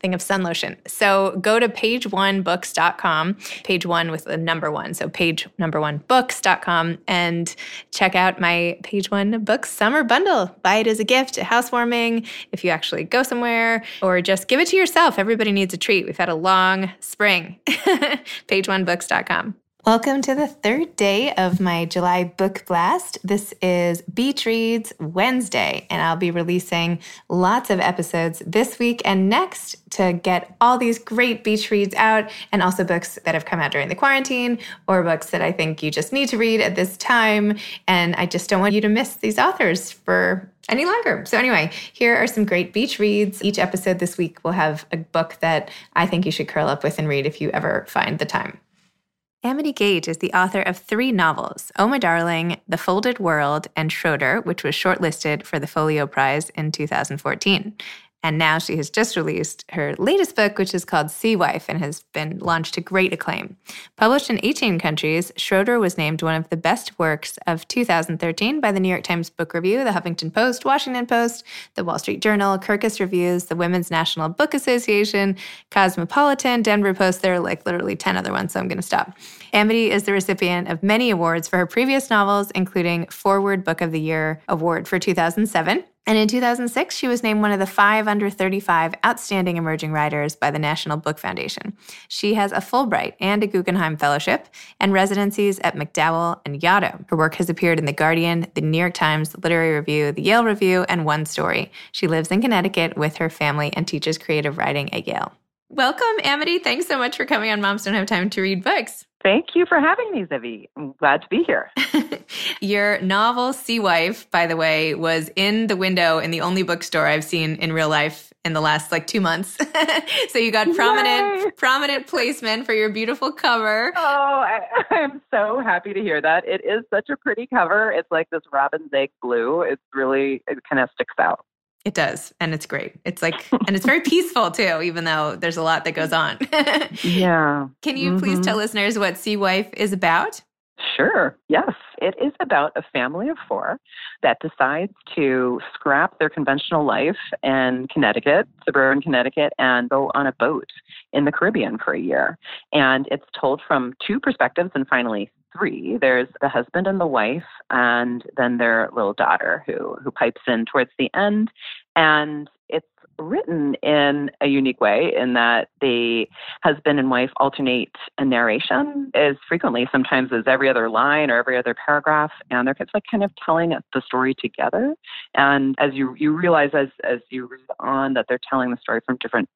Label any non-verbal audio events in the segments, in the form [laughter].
thing of sun lotion. So go to pageonebooks.com, page one with the number one. So page number one books.com and check out my page one books summer bundle. Buy it as a gift, a housewarming, if you actually go somewhere, or just give it to yourself. Everybody needs a treat. We've had a long spring. [laughs] pageonebooks.com. Welcome to the third day of my July book blast. This is Beach Reads Wednesday, and I'll be releasing lots of episodes this week and next to get all these great beach reads out and also books that have come out during the quarantine or books that I think you just need to read at this time. And I just don't want you to miss these authors for any longer. So, anyway, here are some great beach reads. Each episode this week will have a book that I think you should curl up with and read if you ever find the time. Amity Gaige is the author of three novels Oh My Darling, The Folded World, and Schroder, which was shortlisted for the Folio Prize in 2014. And now she has just released her latest book, which is called Sea Wife and has been launched to great acclaim. Published in 18 countries, Schroder was named one of the best works of 2013 by the New York Times Book Review, the Huffington Post, Washington Post, the Wall Street Journal, Kirkus Reviews, the Women's National Book Association, Cosmopolitan, Denver Post. There are like literally 10 other ones, so I'm going to stop. Amity is the recipient of many awards for her previous novels, including Forward Book of the Year Award for 2007 and in 2006, she was named one of the five under 35 outstanding emerging writers by the National Book Foundation. She has a Fulbright and a Guggenheim Fellowship and residencies at MacDowell and Yaddo. Her work has appeared in The Guardian, The New York Times, The Literary Review, The Yale Review, and One Story. She lives in Connecticut with her family and teaches creative writing at Yale. Welcome, Amity. Thanks so much for coming on Moms Don't Have Time to Read Books. Thank you for having me, Zibby. I'm glad to be here. [laughs] Your novel, Sea Wife, by the way, was in the window in the only bookstore I've seen in real life in the last like two months. [laughs] so you got prominent Yay! prominent placement for your beautiful cover. Oh, I, [laughs] I'm so happy to hear that. It is such a pretty cover. It's like this robin's egg blue. It's really it kind of sticks out. It does. And it's great. It's like, [laughs] and it's very peaceful too, even though there's a lot that goes on. [laughs] yeah. Can you please Mhm. tell listeners what Sea Wife is about? Sure. Yes. It is about a family of four that decides to scrap their conventional life in Connecticut, suburban Connecticut, and go on a boat in the Caribbean for a year. And it's told from two perspectives and finally three. There's the husband and the wife, and then their little daughter who, who pipes in towards the end. And it's written in a unique way in that the husband and wife alternate a narration as frequently sometimes as every other line or every other paragraph and they're like kind of telling the story together and as you you realize as as you read on that they're telling the story from different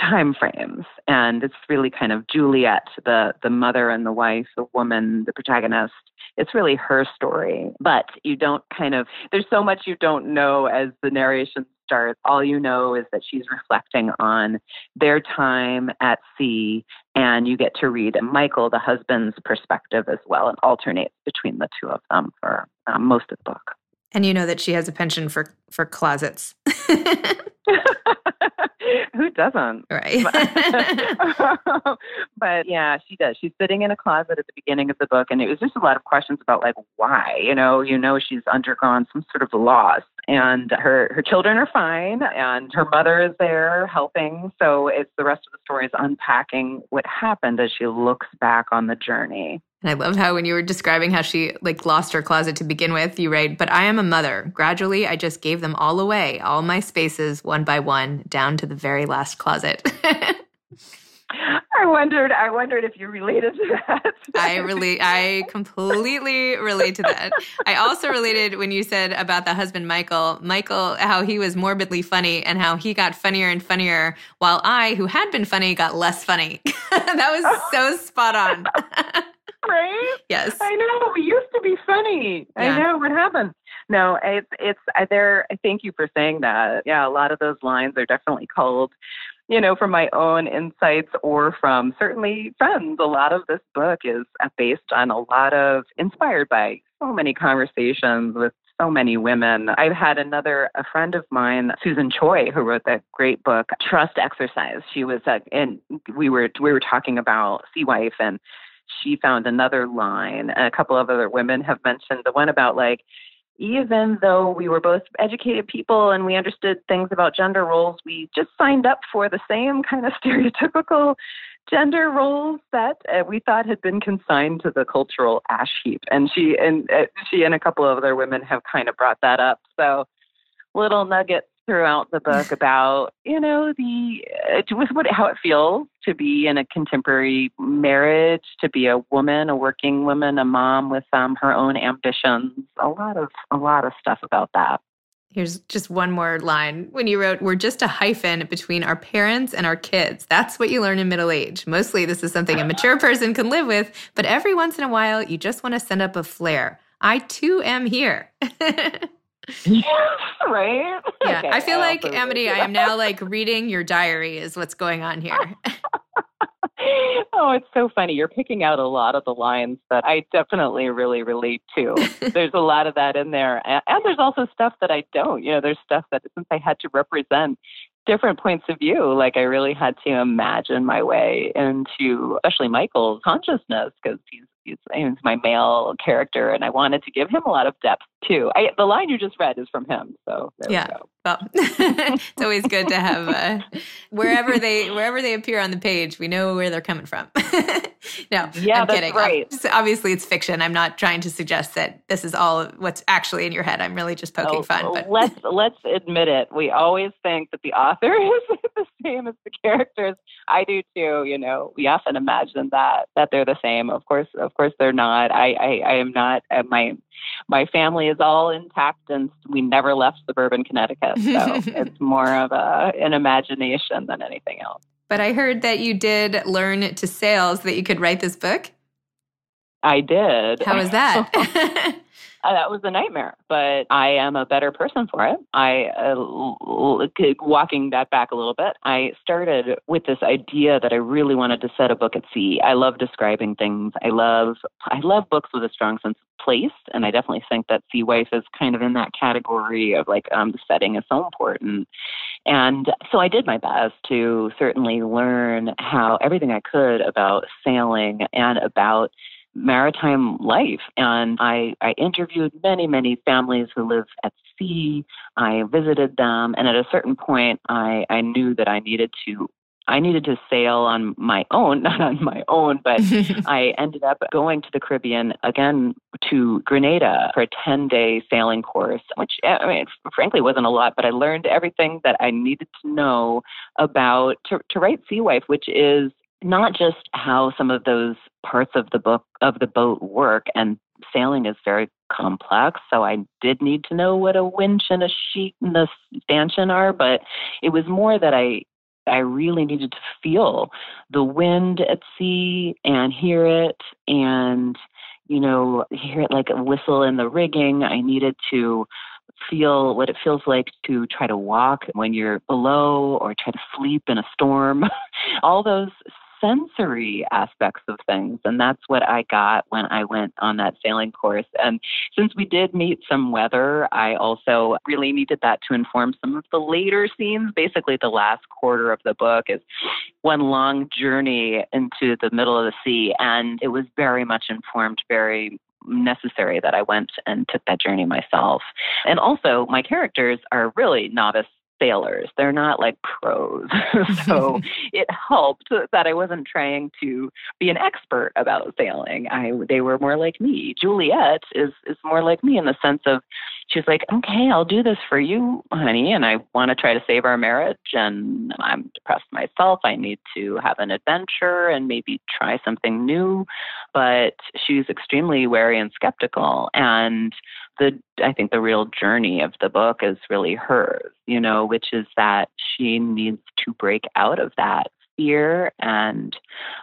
time frames. And it's really kind of Juliet the the mother and the wife the woman the protagonist. It's really her story but you don't kind of there's so much you don't know as the narration starts. All you know is that she's reflecting on their time at sea and you get to read michael the husband's perspective as well. And alternates between the two of them for um, most of the book. And you know that she has a penchant for, for closets. [laughs] [laughs] [laughs] Who doesn't? right. [laughs] but yeah, she does. She's sitting in a closet at the beginning of the book, and it was just a lot of questions about like why. You know, you know, she's undergone some sort of loss, and her her children are fine, and her mother is there helping. So it's the rest of the story is unpacking what happened as she looks back on the journey. And I love how when you were describing how she like lost her closet to begin with, you write, "But I am a mother. Gradually, I just gave them all away, all my spaces, one by one, down to the very last closet." [laughs] I wondered. I wondered if you related to that. I relate. I completely relate to that. I also related when you said about the husband Michael. Michael, how he was morbidly funny and how he got funnier and funnier, while I, who had been funny, got less funny. [laughs] that was so spot on. [laughs] right? yes. I know. We used to be funny. Yeah. I know what happened. No, it's it's there. I Thank you for saying that. Yeah, a lot of those lines are definitely culled, you know, from my own insights or from certainly friends. A lot of this book is uh, based on a lot of inspired by so many conversations with so many women. I've had another a friend of mine, Susan Choi, who wrote that great book Trust Exercise. She was uh, and we were we were talking about Sea Wife and she found another line. A couple of other women have mentioned the one about like, even though we were both educated people and we understood things about gender roles, we just signed up for the same kind of [laughs] stereotypical gender roles that uh, we thought had been consigned to the cultural ash heap. And she and uh, she and a couple of other women have kind of brought that up. So little nuggets throughout the book [laughs] about you know the uh, with what how it feels to be in a contemporary marriage to be a woman a working woman a mom with um, her own ambitions a lot of a lot of stuff about that Here's just one more line. When you wrote, We're just a hyphen between our parents and our kids. That's what you learn in middle age. Mostly, this is something a mature person can live with, but every once in a while, you just want to send up a flare. I too am here. [laughs] [laughs] right Yeah, Okay, I feel like also relate Amity, I am now like reading your diary is what's going on here. [laughs] [laughs] oh, it's so funny. You're picking out a lot of the lines that I definitely really relate to. there's a lot of that in there. And, and there's also stuff that I don't. You know, there's stuff that since I had to represent different points of view, like I really had to imagine my way into, especially Michael's consciousness, because he's, he's, he's my male character, and I wanted to give him a lot of depth too. I, the line you just read is from him, so there Yeah. we go. well, [laughs] it's always good to have uh, wherever they wherever they appear on the page, we know where they're coming from. [laughs] no, Yeah, I'm that's kidding. right. Ob- Obviously, it's fiction. I'm not trying to suggest that this is all what's actually in your head. I'm really just poking Oh, fun. But let's let's admit it. We always think that the author [laughs] is the same as the characters. I do too. You know, we often imagine that that they're the same. Of course, of course, they're not. I I, I am not. Uh, my my family is all intact, and we never left suburban Connecticut. So [laughs] it's more of a an imagination than anything else. but I heard that you did learn to sail so that you could write this book. I did. How was that? [laughs] [laughs] uh, that was a nightmare, but I am a better person for it. I, uh, walking that back a little bit, I started with this idea that I really wanted to set a book at sea. I love describing things. I love, I love books with a strong sense of place, and I definitely think that Sea Wife is kind of in that category of like um, the setting is so important. And so I did my best to certainly learn how everything I could about sailing and about maritime life. And I, I interviewed many, many families who live at sea. I visited them. And at a certain point, I, I knew that I needed to I needed to sail on my own, [laughs] not on my own, but [laughs] I ended up going to the Caribbean again to Grenada for a 10 day sailing course, which I mean, frankly wasn't a lot, but I learned everything that I needed to know about to, to write Sea Wife, which is not just how some of those parts of the book of the boat work and sailing is very complex so i did need to know what a winch and a sheet and a stanchion are but it was more that i i really needed to feel the wind at sea and hear it and you know hear it like a whistle in the rigging i needed to feel what it feels like to try to walk when you're below or try to sleep in a storm. [laughs] All those sensory aspects of things. And that's what I got when I went on that sailing course. And since we did meet some weather, I also really needed that to inform some of the later scenes. Basically, the last quarter of the book is one long journey into the middle of the sea. And it was very much informed, very necessary that I went and took that journey myself. And also, my characters are really novice sailors. They're not like pros. [laughs] so [laughs] it helped that I wasn't trying to be an expert about sailing. I they were more like me. Juliet is is more like me in the sense of she's like, "Okay, I'll do this for you, honey, and I want to try to save our marriage and I'm depressed myself. I need to have an adventure and maybe try something new." But she's extremely wary and skeptical and the I think the real journey of the book is really hers, you know, which is that she needs to break out of that fear and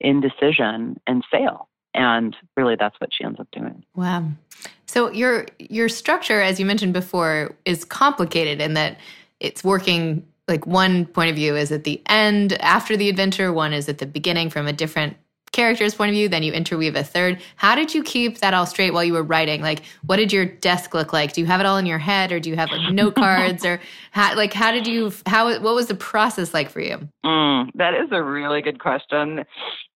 indecision and fail. And really that's what she ends up doing. Wow. So your your structure, as you mentioned before, is complicated in that it's working like one point of view is at the end after the adventure, one is at the beginning from a different character's point of view, then you interweave a third. How did you keep that all straight while you were writing? Like, what did your desk look like? Do you have it all in your head, or do you have like note [laughs] cards, or how, like how did you how what was the process like for you? Mm, that is a really good question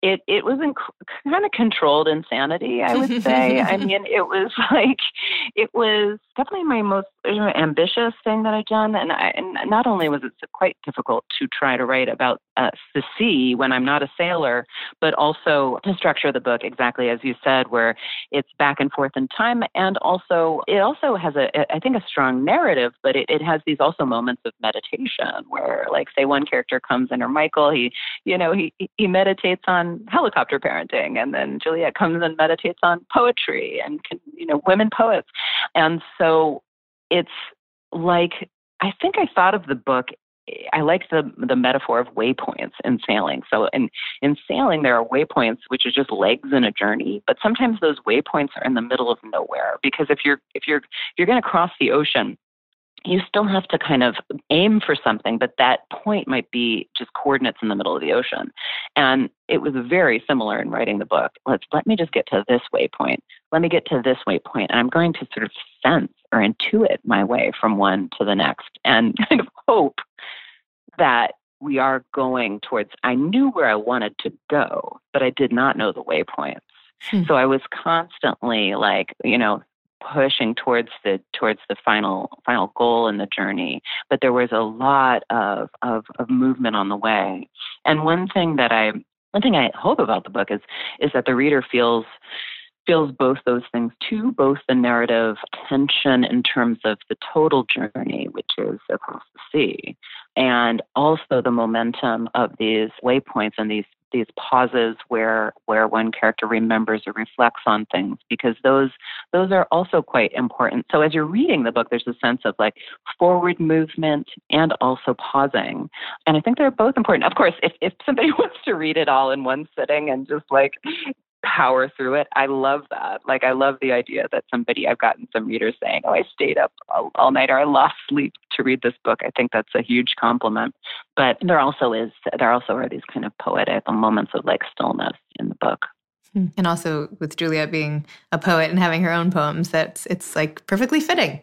it it was inc- kind of controlled insanity i would say. I [laughs] mean it was [laughs] like it was definitely my most ambitious thing that i've done. And, I, and not only was it quite difficult to try to write about uh, the sea when i'm not a sailor but also to structure the book exactly as you said where it's back and forth in time. And also it also has a i think a strong narrative but it, it has these also moments of meditation where like say one character comes in or michael he you know he he meditates on helicopter parenting, and then Juliet comes and meditates on poetry and you know women poets, and so it's like I think I thought of the book I like the the metaphor of waypoints in sailing. So in in sailing there are waypoints which are just legs in a journey, but sometimes those waypoints are in the middle of nowhere because if you're if you're if you're going to cross the ocean you still have to kind of aim for something, but that point might be just coordinates in the middle of the ocean. And it was very similar in writing the book. Let's let me just get to this waypoint. Let me get to this waypoint, and I'm going to sort of sense or intuit my way from one to the next, and [laughs] kind of hope that we are going towards. I knew where I wanted to go, but I did not know the waypoints. Hmm. So I was constantly like, you know, pushing towards the towards the final final goal in the journey but there was a lot of, of of movement on the way. And one thing that i one thing i hope about the book is is that the reader feels feels both those things too both the narrative tension in terms of the total journey which is across the sea and also the momentum of these waypoints and these these pauses where where one character remembers or reflects on things because those those are also quite important. So as you're reading the book, there's a sense of like forward movement and also pausing, and I think they're both important. Of course, if if somebody [laughs] wants to read it all in one sitting and just like power through it. I love that. Like, I love the idea that somebody, I've gotten some readers saying, Oh, I stayed up all, all night or I lost sleep to read this book. I think that's a huge compliment. But there also is, there also are these kind of poetic moments of like stillness in the book. Hmm. And also with Juliet being a poet and having her own poems, that's it's like perfectly fitting.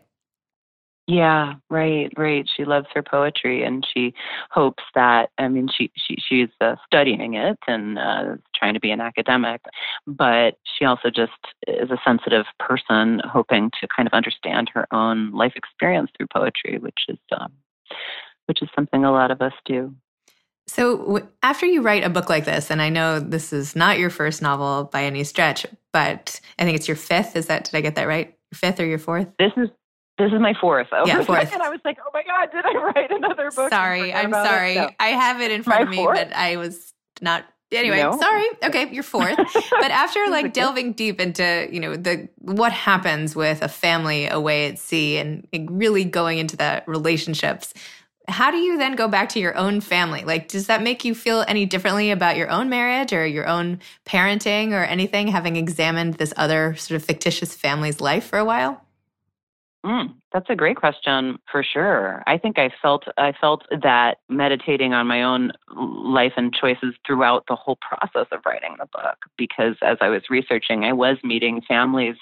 Yeah, right, right. She loves her poetry, and she hopes that. I mean, she she she's uh, studying it and uh, trying to be an academic, but she also just is a sensitive person, hoping to kind of understand her own life experience through poetry, which is um, which is something a lot of us do. So, after you write a book like this, and I know this is not your first novel by any stretch, but I think it's your fifth. Is that, did I get that right? Your fifth or your fourth? This is this is my fourth. Over yeah, fourth. And I was like, oh my God, did I write another book? Sorry, I'm sorry. No. I have it in front my of me, fourth? but I was not anyway no. sorry okay you're fourth but [laughs] after like delving deep into you know the what happens with a family away at sea and really going into that relationships how do you then go back to your own family like does that make you feel any differently about your own marriage or your own parenting or anything having examined this other sort of fictitious family's life for a while Mm, that's a great question for sure. I think I felt I felt that meditating on my own life and choices throughout the whole process of writing the book because as I was researching I was meeting families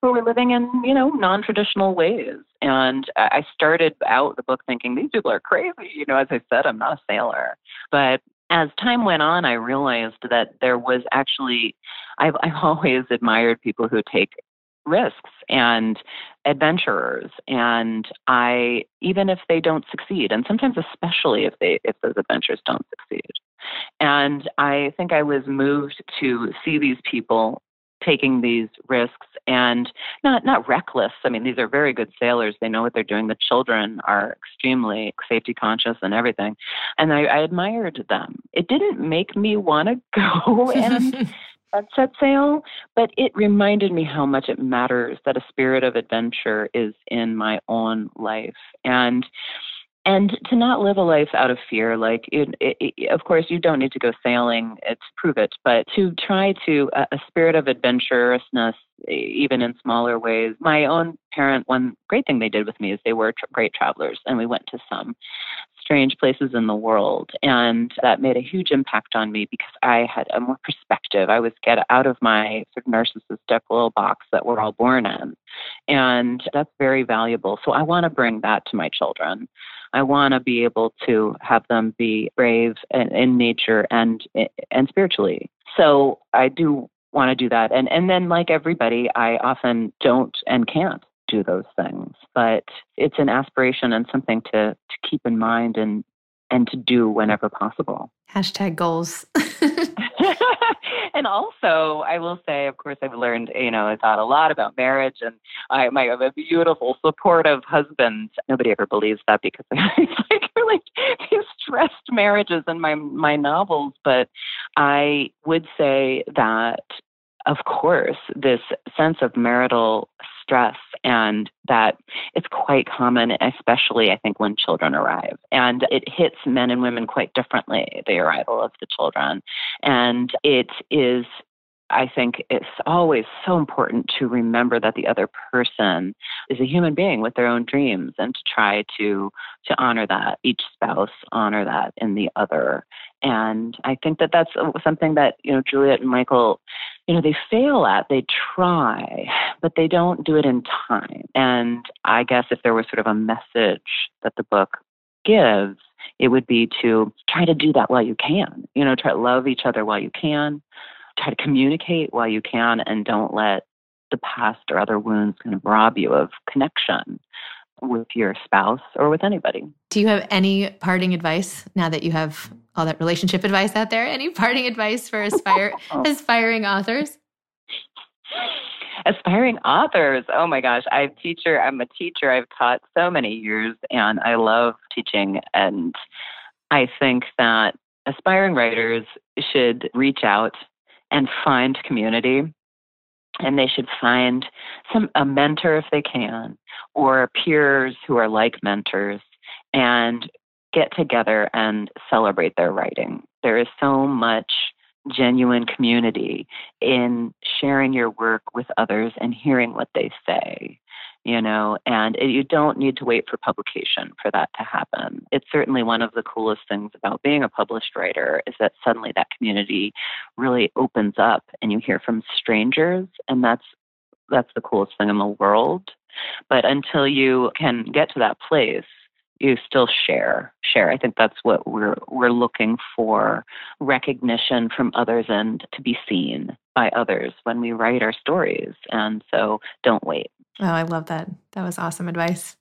who were living in, you know, non-traditional ways. And I started out the book thinking these people are crazy, you know, as I said I'm not a sailor. But as time went on, I realized that there was actually, I've, I've [laughs] always admired people who take risks and adventurers and i even if they don't succeed and sometimes especially if they if those adventures don't succeed. And i think i was moved to see these people taking these risks and not not reckless. I mean these are very good sailors. They know what they're doing. The children are extremely safety conscious and everything. And i, I admired them. It didn't make me want to [laughs] go and [laughs] set sail, but it reminded me how much it matters that a spirit of adventure is in my own life. And and to not live a life out of fear like it, it, it, of course you don't need to go sailing to prove it but to try to a spirit of adventurousness even in smaller ways my own parent one great thing they did with me is they were tra- great travelers and we went to some strange places in the world. And that made a huge impact on me because I had a more perspective. I was get out of my sort of narcissistic little box that we're all born in. And that's very valuable. So I want to bring that to my children. I want to be able to have them be brave in, in nature and and spiritually. So I do want to do that. And and then like everybody, I often don't and can't do those things. But it's an aspiration and something to, to keep in mind and and to do whenever possible. Hashtag goals. [laughs] [laughs] and also, I will say, of course, I've learned, you know, I thought a lot about marriage, and I, I have a beautiful, supportive husband. Nobody ever believes that because [laughs] it's like really these stressed marriages in my my novels. But I would say that of course, this sense of marital stress and that it's quite common, especially I think when children arrive. And it hits men and women quite differently, the arrival of the children. And it is I think it's always so important to remember that the other person is a human being with their own dreams and to try to to honor that each spouse honor that in the other and I think that that's something that you know Juliet and Michael you know they fail at they try but they don't do it in time and I guess if there was sort of a message that the book gives it would be to try to do that while you can you know try to love each other while you can try to communicate while you can and don't let the past or other wounds kind of rob you of connection with your spouse or with anybody. Do you have any parting advice now that you have all that relationship advice out there? Any parting advice for aspire, [laughs] oh. aspiring authors? Aspiring authors. Oh my gosh, I'm teacher. I'm a teacher. I've taught so many years and I love teaching and I think that aspiring writers should reach out and find community and they should find some a mentor if they can or peers who are like mentors and get together and celebrate their writing there is so much genuine community in sharing your work with others and hearing what they say you know, and you don't need to wait for publication for that to happen. It's certainly one of the coolest things about being a published writer is that suddenly that community really opens up and you hear from strangers and that's that's the coolest thing in the world. But until you can get to that place, you still share share i think that's what we're we're looking for recognition from others and to be seen by others when we write our stories and so don't wait Oh, I love that. That was awesome advice.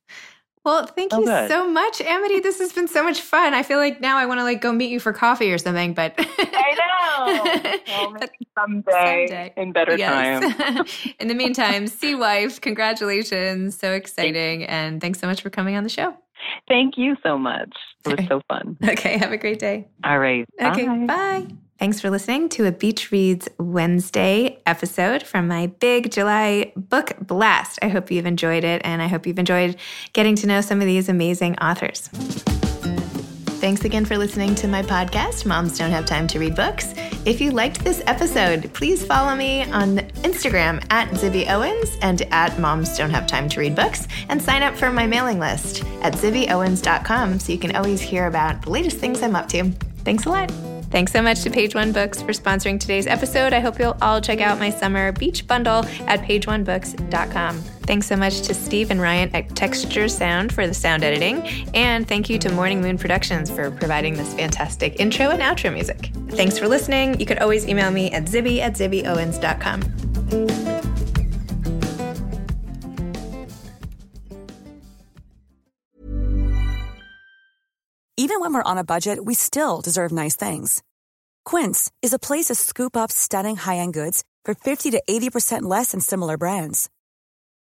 Well, thank you so much, Amity. This has been so much fun. I feel like now I want to like go meet you for coffee or something, but I know. Well, [laughs] someday, Someday. in better time. [laughs] In the meantime, Sea Wife, congratulations. So exciting. And thanks so much for coming on the show. Thank you so much. It was so fun. [laughs] Okay. Have a great day. All right. Okay. bye. Bye. Thanks for listening to a Beach Reads Wednesday episode from my big July book blast. I hope you've enjoyed it, and I hope you've enjoyed getting to know some of these amazing authors. Thanks again for listening to my podcast, Moms Don't Have Time to Read Books. If you liked this episode, please follow me on Instagram at Zibby Owens and at Moms Don't Have Time to Read Books and sign up for my mailing list at zibbyowens.com so you can always hear about the latest things I'm up to. Thanks a lot. Thanks so much to Page One Books for sponsoring today's episode. I hope you'll all check out my summer beach bundle at pageonebooks.com. Thanks so much to Steve and Ryan at Texture Sound for the sound editing. And thank you to Morning Moon Productions for providing this fantastic intro and outro music. Thanks for listening. You could always email me at zibby at zibbyowens.com. Even when we're on a budget, we still deserve nice things. Quince is a place to scoop up stunning high-end goods for 50 to 80% less than similar brands.